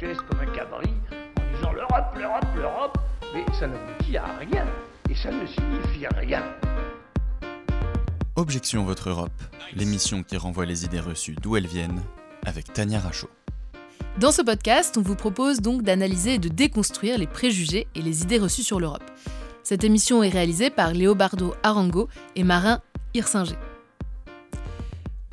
chaise comme un cabri en disant l'Europe, l'Europe, l'Europe, mais ça n'aboutit à rien et ça ne signifie rien. Objection Votre Europe, l'émission qui renvoie les idées reçues d'où elles viennent, avec Tania Rachaud. Dans ce podcast, on vous propose donc d'analyser et de déconstruire les préjugés et les idées reçues sur l'Europe. Cette émission est réalisée par Léobardo Arango et Marin Hirsinger.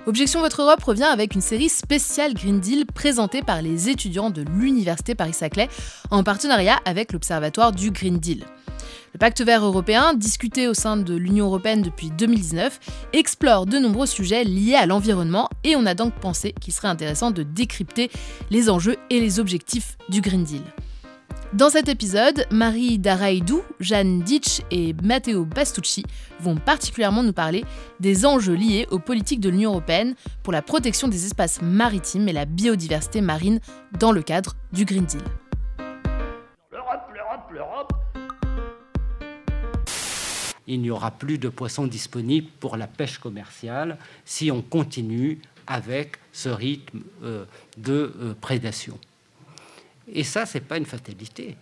Objection Votre Europe revient avec une série spéciale Green Deal présentée par les étudiants de l'Université Paris-Saclay en partenariat avec l'Observatoire du Green Deal. Le pacte vert européen, discuté au sein de l'Union européenne depuis 2019, explore de nombreux sujets liés à l'environnement et on a donc pensé qu'il serait intéressant de décrypter les enjeux et les objectifs du Green Deal. Dans cet épisode, Marie Daraïdou, Jeanne Ditch et Matteo Bastucci vont particulièrement nous parler des enjeux liés aux politiques de l'Union européenne pour la protection des espaces maritimes et la biodiversité marine dans le cadre du Green Deal. L'Europe, l'Europe, l'Europe, il n'y aura plus de poissons disponibles pour la pêche commerciale si on continue avec ce rythme euh, de euh, prédation. Et ça, ce n'est pas une fatalité.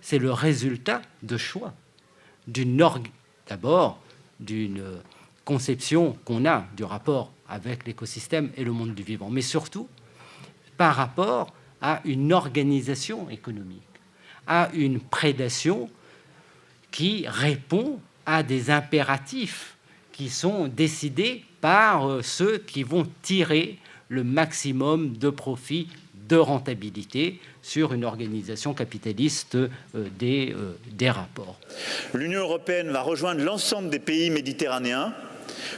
C'est le résultat de choix. D'une D'abord, d'une conception qu'on a du rapport avec l'écosystème et le monde du vivant, mais surtout par rapport à une organisation économique, à une prédation qui répond à des impératifs qui sont décidés par euh, ceux qui vont tirer le maximum de profit de rentabilité sur une organisation capitaliste euh, des, euh, des rapports. L'Union européenne va rejoindre l'ensemble des pays méditerranéens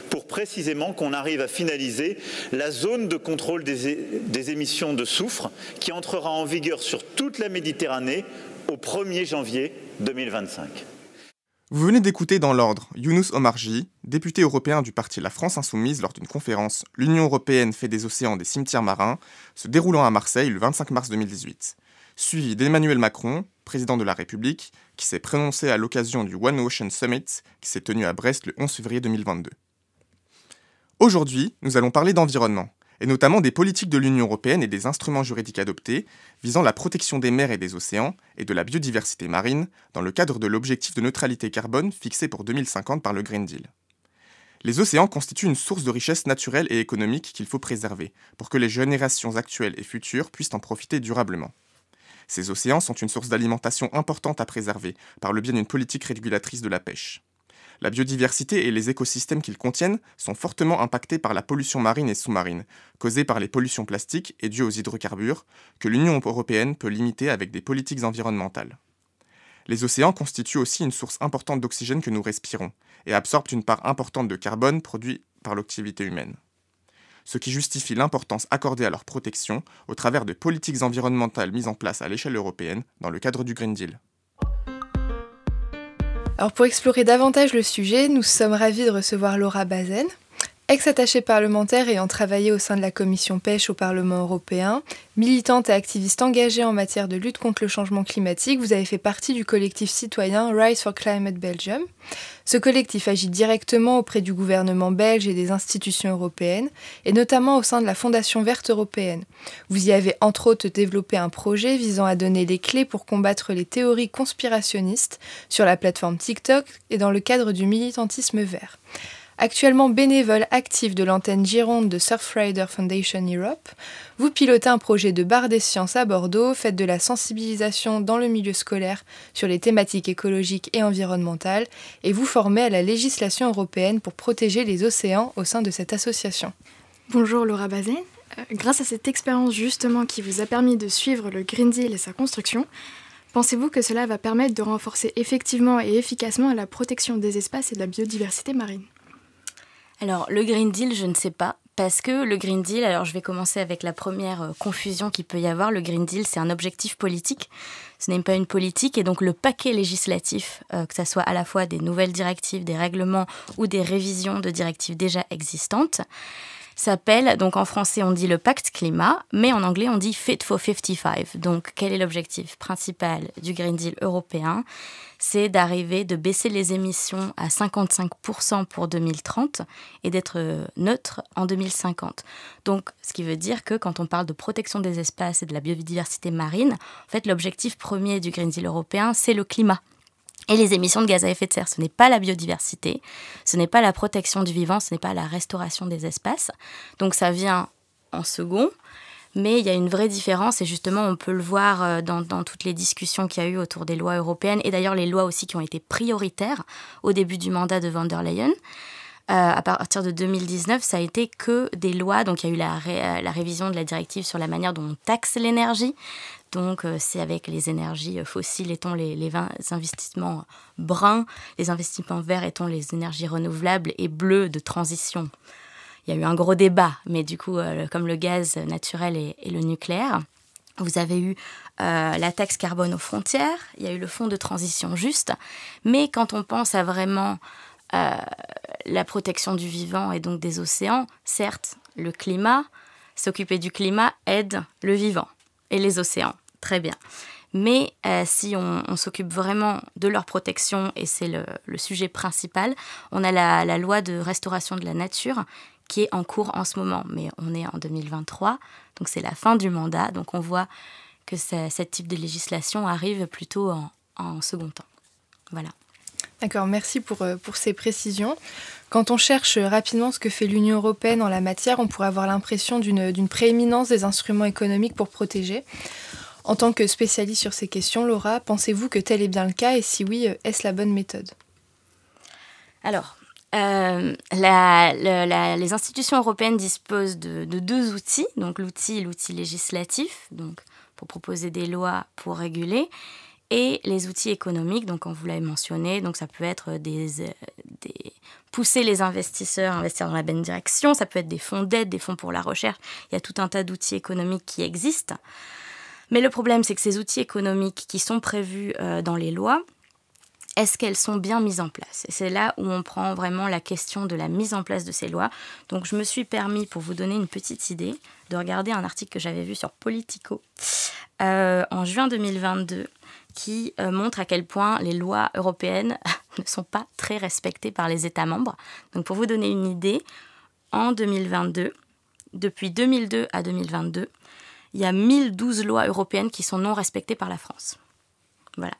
pour précisément qu'on arrive à finaliser la zone de contrôle des, des, émissions de soufre qui entrera en vigueur sur toute la Méditerranée au 1er janvier 2025. Vous venez d'écouter dans l'ordre Younous Omarji, député européen du parti La France Insoumise lors d'une conférence L'Union européenne fait des océans des cimetières marins, se déroulant à Marseille le 25 mars 2018, suivi d'Emmanuel Macron, président de la République, qui s'est prononcé à l'occasion du One Ocean Summit qui s'est tenu à Brest le 11 février 2022. Aujourd'hui, nous allons parler d'environnement et notamment des politiques de l'Union européenne et des instruments juridiques adoptés visant la protection des mers et des océans et de la biodiversité marine dans le cadre de l'objectif de neutralité carbone fixé pour 2050 par le Green Deal. Les océans constituent une source de richesse naturelle et économique qu'il faut préserver pour que les générations actuelles et futures puissent en profiter durablement. Ces océans sont une source d'alimentation importante à préserver par le biais d'une politique régulatrice de la pêche. La biodiversité et les écosystèmes qu'ils contiennent sont fortement impactés par la pollution marine et sous-marine, causée par les pollutions plastiques et dues aux hydrocarbures, que l'Union européenne peut limiter avec des politiques environnementales. Les océans constituent aussi une source importante d'oxygène que nous respirons, et absorbent une part importante de carbone produit par l'activité humaine. Ce qui justifie l'importance accordée à leur protection au travers de politiques environnementales mises en place à l'échelle européenne dans le cadre du Green Deal. Alors pour explorer davantage le sujet, nous sommes ravis de recevoir Laura Bazen, ex-attachée parlementaire ayant travaillé au sein de la commission pêche au Parlement européen, militante et activiste engagée en matière de lutte contre le changement climatique, vous avez fait partie du collectif citoyen Rise for Climate Belgium. Ce collectif agit directement auprès du gouvernement belge et des institutions européennes, et notamment au sein de la Fondation verte européenne. Vous y avez entre autres développé un projet visant à donner les clés pour combattre les théories conspirationnistes sur la plateforme TikTok et dans le cadre du militantisme vert. Actuellement bénévole actif de l'antenne Gironde de Surfrider Foundation Europe, vous pilotez un projet de bar des sciences à Bordeaux, faites de la sensibilisation dans le milieu scolaire sur les thématiques écologiques et environnementales, et vous formez à la législation européenne pour protéger les océans au sein de cette association. Bonjour Laura Bazin. Euh, grâce à cette expérience justement qui vous a permis de suivre le Green Deal et sa construction, pensez-vous que cela va permettre de renforcer effectivement et efficacement la protection des espaces et de la biodiversité marine? Alors, le Green Deal, je ne sais pas. Parce que le Green Deal, alors je vais commencer avec la première euh, confusion qu'il peut y avoir. Le Green Deal, c'est un objectif politique. Ce n'est pas une politique. Et donc le paquet législatif, euh, que ce soit à la fois des nouvelles directives, des règlements ou des révisions de directives déjà existantes, s'appelle, donc en français on dit le pacte climat, mais en anglais on dit Fit for 55. Donc quel est l'objectif principal du Green Deal européen? C'est d'arriver, de baisser les émissions à 55% pour 2030 et d'être euh, neutre en 2050. Donc ce qui veut dire que quand on parle de protection des espaces et de la biodiversité marine, en fait l'objectif premier du Green Deal européen c'est le climat. Et les émissions de gaz à effet de serre, ce n'est pas la biodiversité, ce n'est pas la protection du vivant, ce n'est pas la restauration des espaces. Donc ça vient en second, mais il y a une vraie différence et justement on peut le voir euh, dans, toutes les discussions qu'il y a eu autour des lois européennes et d'ailleurs les lois aussi qui ont été prioritaires au début du mandat de van der Leyen. Euh, à partir de 2019, ça a été que des lois. Donc, il y a eu la, la, révision de la directive sur la manière dont on taxe l'énergie. Donc, euh, c'est avec les énergies euh, fossiles, étant les, les, investissements bruns, les investissements verts, étant les énergies renouvelables et bleues de transition. Il y a eu un gros débat, mais du coup, euh, comme le gaz naturel et, le nucléaire, vous avez eu la taxe carbone aux frontières, il y a eu le fonds de transition juste, mais quand on pense à vraiment la protection du vivant et donc des océans, certes, le climat, s'occuper du climat aide le vivant et les océans très bien. Mais euh, si on, s'occupe vraiment de leur protection, et c'est le, sujet principal, on a la, loi de restauration de la nature qui est en cours en ce moment. Mais on est en 2023, donc c'est la fin du mandat. Donc on voit que ce type de législation arrive plutôt en, en second temps. Voilà. D'accord, merci pour, euh, pour ces précisions. Quand on cherche rapidement ce que fait l'Union européenne en la matière, on pourrait avoir l'impression d'une prééminence des instruments économiques pour protéger. En tant que spécialiste sur ces questions, Laura, pensez-vous que tel est bien le cas et si oui, est-ce la bonne méthode? Alors, euh, les institutions européennes disposent de, deux outils, donc l'outil, l'outil législatif, donc pour proposer des lois pour réguler, et les outils économiques, donc comme vous l'avez mentionné, donc ça peut être euh, des, pousser les investisseurs à investir dans la bonne direction, ça peut être des fonds d'aide, des fonds pour la recherche, il y a tout un tas d'outils économiques qui existent. Mais le problème, c'est que ces outils économiques qui sont prévus euh, dans les lois, est-ce qu'elles sont bien mises en place? Et c'est là où on prend vraiment la question de la mise en place de ces lois. Donc je me suis permis, pour vous donner une petite idée, de regarder un article que j'avais vu sur Politico euh, en juin 2022 qui euh, montre à quel point les lois européennes ne sont pas très respectées par les États membres. Donc pour vous donner une idée, en 2022, depuis 2002 à 2022, il y a 1012 lois européennes qui sont non respectées par la France. Voilà.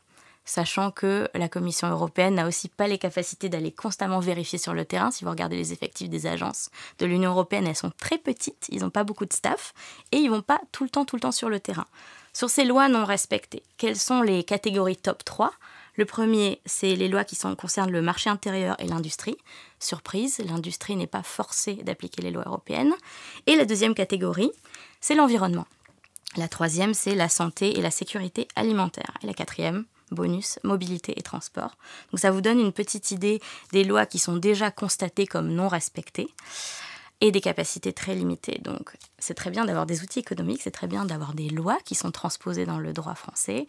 Sachant que la Commission européenne n'a aussi pas les capacités d'aller constamment vérifier sur le terrain. Si vous regardez les effectifs des agences de l'Union européenne, elles sont très petites, ils n'ont pas beaucoup de staff et ils vont pas tout le temps, tout le temps sur le terrain. Sur ces lois non respectées, quelles sont les catégories top 3 le premier, c'est les lois qui concernent le marché intérieur et l'industrie. Surprise, l'industrie n'est pas forcée d'appliquer les lois européennes. Et la deuxième catégorie, c'est l'environnement. La troisième, c'est la santé et la sécurité alimentaire. Et la quatrième, bonus, mobilité et transport. Donc ça vous donne une petite idée des lois qui sont déjà constatées comme non respectées et des capacités très limitées. Donc c'est très bien d'avoir des outils économiques, c'est très bien d'avoir des lois qui sont transposées dans le droit français,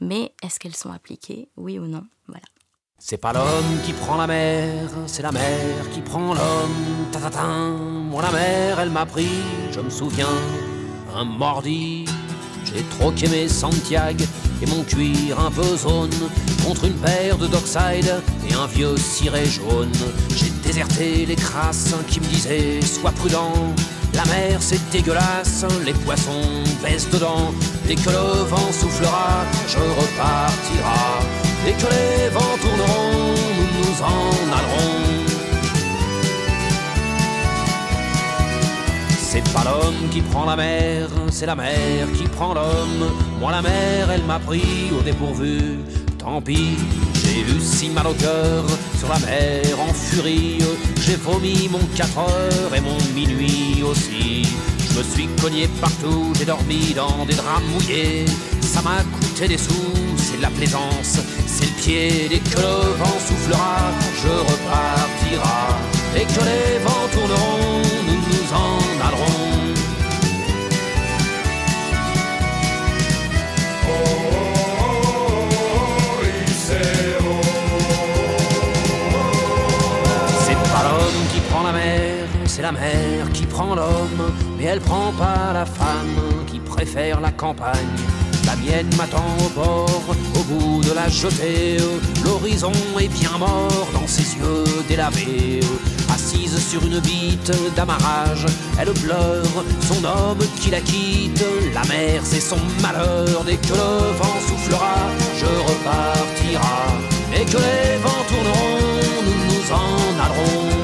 mais est-ce qu'elles sont appliquées, oui ou non? Voilà. C'est pas l'homme qui prend la mer, c'est la mer qui prend l'homme. Moi la mer, elle m'a pris, je me souviens un. J'ai Santiago et mon cuir un peu zone contre une paire de Dockside et un vieux ciré jaune. J'ai déserté les crasses qui me disaient sois prudent. La mer c'est dégueulasse, les poissons baissent dedans. Dès que le vent soufflera, je repartira. Dès que les vents tourneront, nous nous en allerons. C'est pas l'homme qui prend la mer, c'est la mer qui prend l'homme. Moi la mer, elle m'a pris au dépourvu. Tant pis, j'ai eu si mal au cœur sur la mer en furie. J'ai vomi mon 4 heures et mon minuit aussi. Je me suis cogné partout, j'ai dormi dans des draps mouillés. Ça m'a coûté des sous, c'est de la plaisance, c'est le pied. Dès que le vent soufflera, je repartira. Et que les vents tourneront, nous nous en la mer qui prend l'homme, mais elle prend pas la femme qui préfère la campagne. La mienne m'attend au bord, au bout de la jetée. L'horizon est bien mort dans ses yeux délavés. Assise sur une bite d'amarrage, elle pleure son homme qui la quitte. La mer, c'est son malheur. Dès que le vent soufflera, je repartira. Et que les vents tourneront, nous nous en allerons.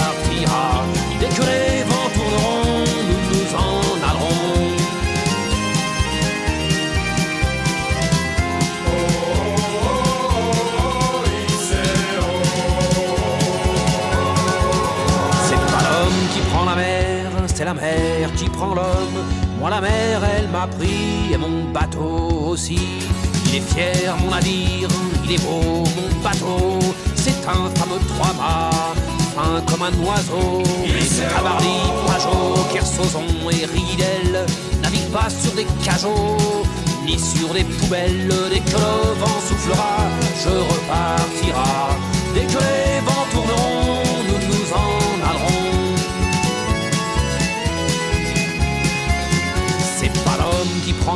La mer qui prend l'homme. Moi, la mer, elle m'a pris, et mon bateau aussi. Il est fier, mon navire, il est beau, mon bateau. C'est un fameux trois-mâts, fin comme un oiseau. Tabarly, Pajot, Kersozon et Ridel naviguent pas sur des cajots, ni sur des poubelles. Dès que le vent soufflera, je repartira. Dès que les vents tourneront,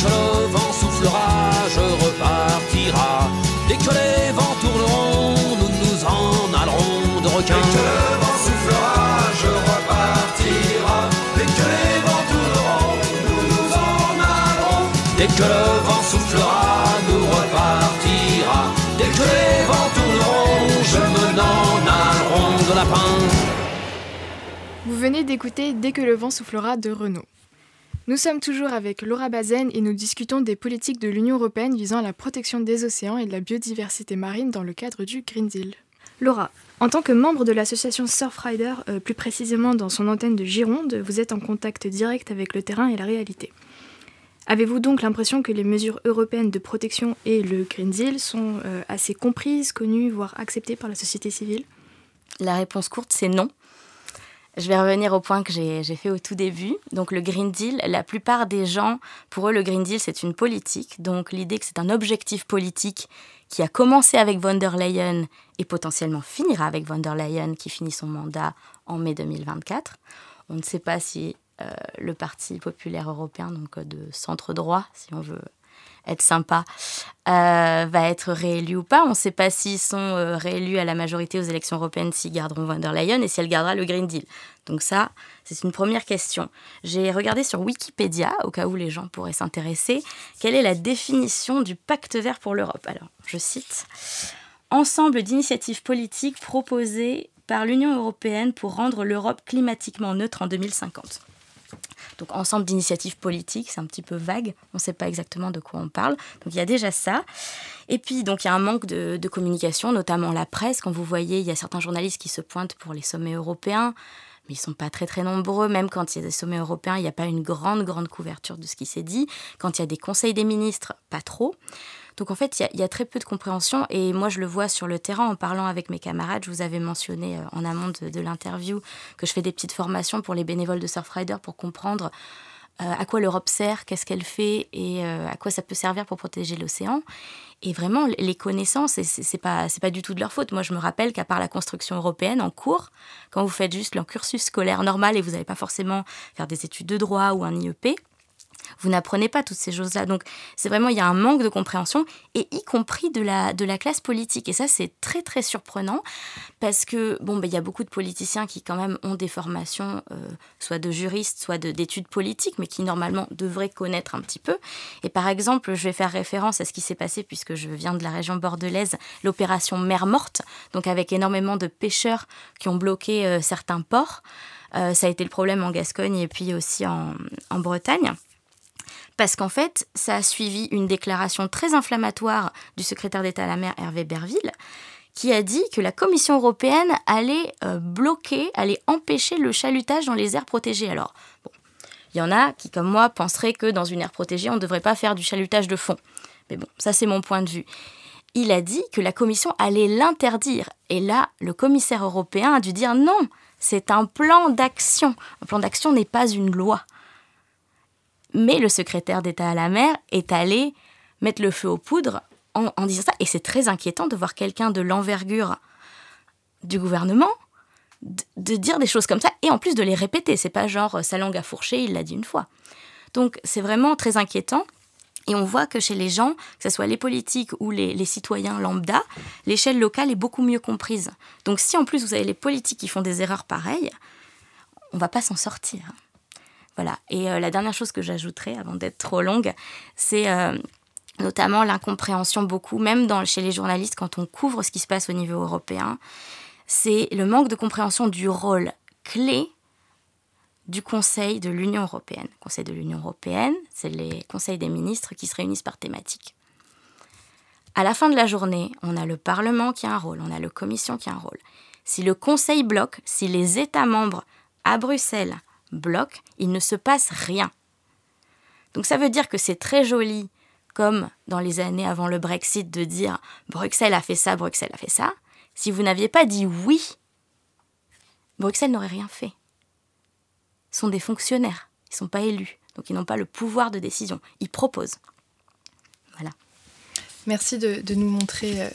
que le vent soufflera, je repartira. Dès que les vents tourneront, nous nous en allerons de requins. Dès que le vent soufflera, je repartira. Dès que les vents tourneront, nous nous en allerons. Dès que le vent soufflera, nous repartira. Dès que les vents tourneront, je me n'en allerons de lapin. Vous venez d'écouter Dès que le vent soufflera de Renault. Nous sommes toujours avec Laura Bazen et nous discutons des politiques de l'Union européenne visant à la protection des océans et de la biodiversité marine dans le cadre du Green Deal. Laura, en tant que membre de l'association Surfrider, euh, plus précisément dans son antenne de Gironde, vous êtes en contact direct avec le terrain et la réalité. Avez-vous donc l'impression que les mesures européennes de protection et le Green Deal sont euh, assez comprises, connues, voire acceptées par la société civile? La réponse courte, c'est non. Je vais revenir au point que j'ai fait au tout début. Donc le Green Deal, la plupart des gens, pour eux, le Green Deal, c'est une politique. Donc l'idée que c'est un objectif politique qui a commencé avec von der Leyen et potentiellement finira avec von der Leyen qui finit son mandat en mai 2024. On ne sait pas si euh, le Parti populaire européen, donc de centre droit, si on veut être sympa, euh, va être réélu ou pas. On ne sait pas s'ils sont euh, réélus à la majorité aux élections européennes, s'ils garderont von der Leyen et si elle gardera le Green Deal. Donc ça, c'est une première question. J'ai regardé sur Wikipédia, au cas où les gens pourraient s'intéresser, quelle est la définition du pacte vert pour l'Europe? Alors, je cite, Ensemble d'initiatives politiques proposées par l'Union européenne pour rendre l'Europe climatiquement neutre en 2050. Donc ensemble d'initiatives politiques, c'est un petit peu vague, on ne sait pas exactement de quoi on parle. Donc il y a déjà ça. Et puis il y a un manque de, communication, notamment la presse. Quand vous voyez, il y a certains journalistes qui se pointent pour les sommets européens, mais ils sont pas très très nombreux. Même quand il y a des sommets européens, il n'y a pas une grande grande couverture de ce qui s'est dit. Quand il y a des conseils des ministres, pas trop. Donc en fait, il y, a très peu de compréhension et moi je le vois sur le terrain en parlant avec mes camarades. Je vous avais mentionné euh, en amont de, l'interview que je fais des petites formations pour les bénévoles de Surfrider pour comprendre euh, à quoi l'Europe sert, qu'est-ce qu'elle fait et euh, à quoi ça peut servir pour protéger l'océan. Et vraiment, les connaissances, c'est pas, pas du tout de leur faute. Moi, je me rappelle qu'à part la construction européenne en cours, quand vous faites juste le cursus scolaire normal et vous n'allez pas forcément faire des études de droit ou un IEP, Vous n'apprenez pas toutes ces choses-là. Donc c'est vraiment, il y a un manque de compréhension, et y compris de la, de la classe politique. Et ça, c'est très très surprenant, parce que, bon, ben, il y a beaucoup de politiciens qui quand même ont des formations, euh, soit de juristes, soit d'études politiques, mais qui normalement devraient connaître un petit peu. Et par exemple, je vais faire référence à ce qui s'est passé, puisque je viens de la région bordelaise, l'opération Mer Morte, donc avec énormément de pêcheurs qui ont bloqué euh, certains ports. Euh, ça a été le problème en Gascogne et puis aussi en, Bretagne. Parce qu'en fait, ça a suivi une déclaration très inflammatoire du secrétaire d'État à la mer Hervé Berville, qui a dit que la Commission européenne allait euh, bloquer, allait empêcher le chalutage dans les aires protégées. Alors, il y en a qui, comme moi, penseraient que dans une aire protégée, on ne devrait pas faire du chalutage de fond. Mais bon, ça c'est mon point de vue. Il a dit que la Commission allait l'interdire. Et là, le commissaire européen a dû dire non, c'est un plan d'action. Un plan d'action n'est pas une loi. Mais le secrétaire d'État à la mer est allé mettre le feu aux poudres en, disant ça. Et c'est très inquiétant de voir quelqu'un de l'envergure du gouvernement de, dire des choses comme ça et en plus de les répéter. C'est pas genre euh, sa langue a fourché, il l'a dit une fois. Donc c'est vraiment très inquiétant. Et on voit que chez les gens, que ce soit les politiques ou les, citoyens lambda, l'échelle locale est beaucoup mieux comprise. Donc si en plus vous avez les politiques qui font des erreurs pareilles, on va pas s'en sortir. Voilà. Et euh, la dernière chose que j'ajouterai, avant d'être trop longue, c'est euh, notamment l'incompréhension beaucoup, même chez les journalistes, quand on couvre ce qui se passe au niveau européen, c'est le manque de compréhension du rôle clé du Conseil de l'Union européenne. Conseil de l'Union européenne, c'est les conseils des ministres qui se réunissent par thématique. À la fin de la journée, on a le Parlement qui a un rôle, on a la Commission qui a un rôle. Si le Conseil bloque, si les États membres à Bruxelles bloquent, il ne se passe rien. Donc ça veut dire que c'est très joli, comme dans les années avant le Brexit, de dire Bruxelles a fait ça, Bruxelles a fait ça. Si vous n'aviez pas dit oui, Bruxelles n'aurait rien fait sont des fonctionnaires. Ils ne sont pas élus. Donc ils n'ont pas le pouvoir de décision. Ils proposent. Voilà. Merci de, nous montrer euh,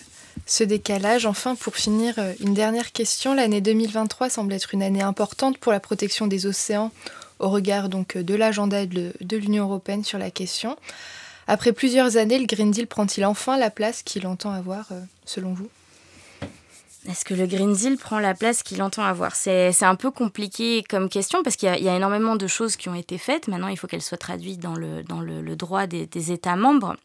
ce décalage. Enfin, pour finir, euh, une dernière question. L'année 2023 semble être une année importante pour la protection des océans au regard donc de l'agenda de, l'Union européenne sur la question. Après plusieurs années, le Green Deal prend-il enfin la place qu'il entend avoir, euh, selon vous? Est-ce que le Green Deal prend la place qu'il entend avoir? C'est un peu compliqué comme question parce qu'il y, a énormément de choses qui ont été faites. Maintenant, il faut qu'elles soient traduites dans le, dans le, droit des, États membres.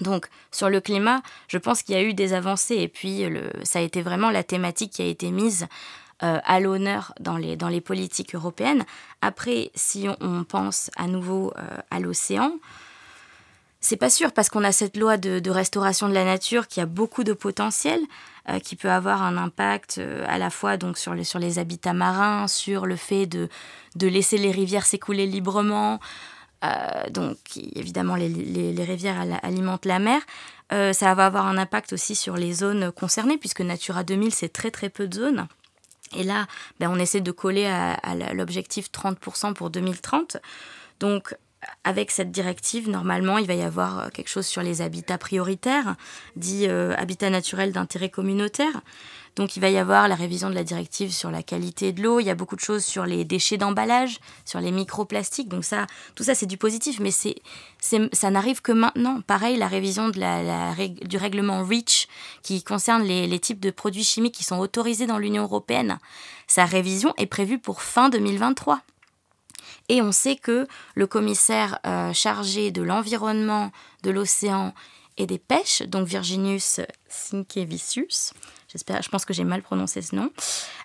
Donc, sur le climat, je pense qu'il y a eu des avancées et puis ça a été vraiment la thématique qui a été mise euh, à l'honneur dans les, dans les politiques européennes. Après, si on, pense à nouveau euh, à l'océan, c'est pas sûr parce qu'on a cette loi de, restauration de la nature qui a beaucoup de potentiel. Euh, qui peut avoir un impact à la fois donc sur les, sur les habitats marins, sur le fait de, de laisser les rivières s'écouler librement. Euh, donc évidemment les, les, rivières alimentent la mer. ça va avoir un impact aussi sur les zones concernées puisque Natura 2000 c'est très très peu de zones. Et là, ben, on essaie de coller à, à l'objectif 30% pour 2030. Donc avec cette directive, normalement, il va y avoir euh, quelque chose sur les habitats prioritaires, dit euh, habitats naturels d'intérêt communautaire. Donc il va y avoir la révision de la directive sur la qualité de l'eau, il y a beaucoup de choses sur les déchets d'emballage, sur les microplastiques. Donc ça, tout ça c'est du positif, mais c'est, ça n'arrive que maintenant. Pareil, la révision du règlement REACH qui concerne les, les types de produits chimiques qui sont autorisés dans l'Union européenne, sa révision est prévue pour fin 2023. Et on sait que le commissaire euh, chargé de l'environnement, de l'océan et des pêches, donc Virginius Sinkevicius, j'espère, je pense que j'ai mal prononcé ce nom,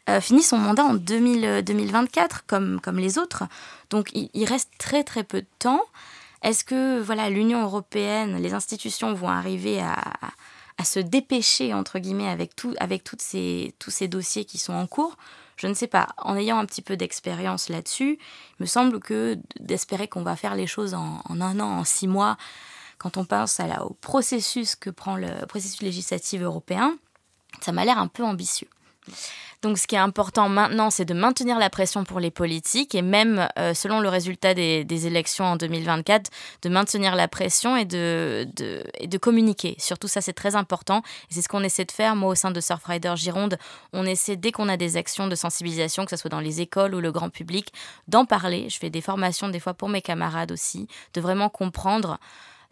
euh, finit son mandat en 2024 comme, comme les autres. Donc il, reste très très peu de temps. Est-ce que voilà l'Union européenne, les institutions vont arriver à, à se dépêcher entre guillemets avec tout, avec toutes ces, tous ces dossiers qui sont en cours? Je ne sais pas. En ayant un petit peu d'expérience là-dessus, il me semble que d'espérer qu'on va faire les choses en, un an, en six mois, quand on pense au processus que prend le processus législatif européen, ça m'a l'air un peu ambitieux. Donc ce qui est important maintenant, c'est de maintenir la pression pour les politiques et même euh, selon le résultat des, élections en 2024, de maintenir la pression et de, de, communiquer. Surtout ça, c'est très important. Et c'est ce qu'on essaie de faire. Moi, au sein de Surfrider Gironde, on essaie, dès qu'on a des actions de sensibilisation, que ce soit dans les écoles ou le grand public, d'en parler. Je fais des formations des fois pour mes camarades aussi, de vraiment comprendre,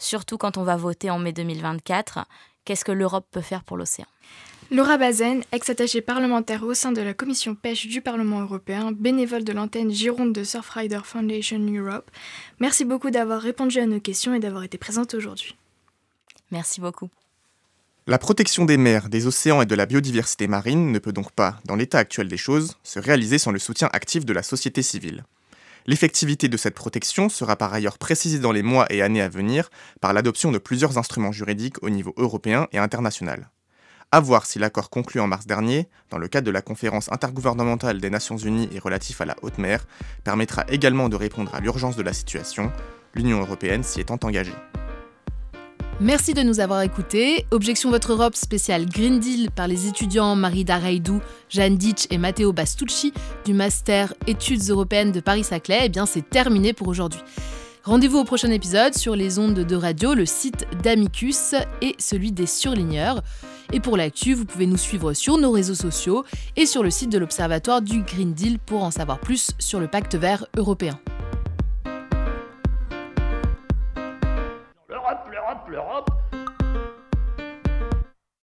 surtout quand on va voter en mai 2024, qu'est-ce que l'Europe peut faire pour l'océan? Laura Bazen, ex-attachée parlementaire au sein de la commission pêche du Parlement européen, bénévole de l'antenne Gironde de Surfrider Foundation Europe, merci beaucoup d'avoir répondu à nos questions et d'avoir été présente aujourd'hui. Merci beaucoup. La protection des mers, des océans et de la biodiversité marine ne peut donc pas, dans l'état actuel des choses, se réaliser sans le soutien actif de la société civile. L'effectivité de cette protection sera par ailleurs précisée dans les mois et années à venir par l'adoption de plusieurs instruments juridiques au niveau européen et international. À voir si l'accord conclu en mars dernier, dans le cadre de la conférence intergouvernementale des Nations Unies et relatif à la haute mer, permettra également de répondre à l'urgence de la situation. L'Union européenne s'y étant engagée. Merci de nous avoir écoutés. Objection Votre Europe spécial Green Deal par les étudiants Marie Daraidou, Jeanne Ditch et Matteo Bastucci du Master Études européennes de Paris-Saclay. Eh bien, c'est terminé pour aujourd'hui. Rendez-vous au prochain épisode sur les ondes de radio, le site d'Amicus et celui des surligneurs. Et pour l'actu, vous pouvez nous suivre sur nos réseaux sociaux et sur le site de l'Observatoire du Green Deal pour en savoir plus sur le pacte vert européen. l'Europe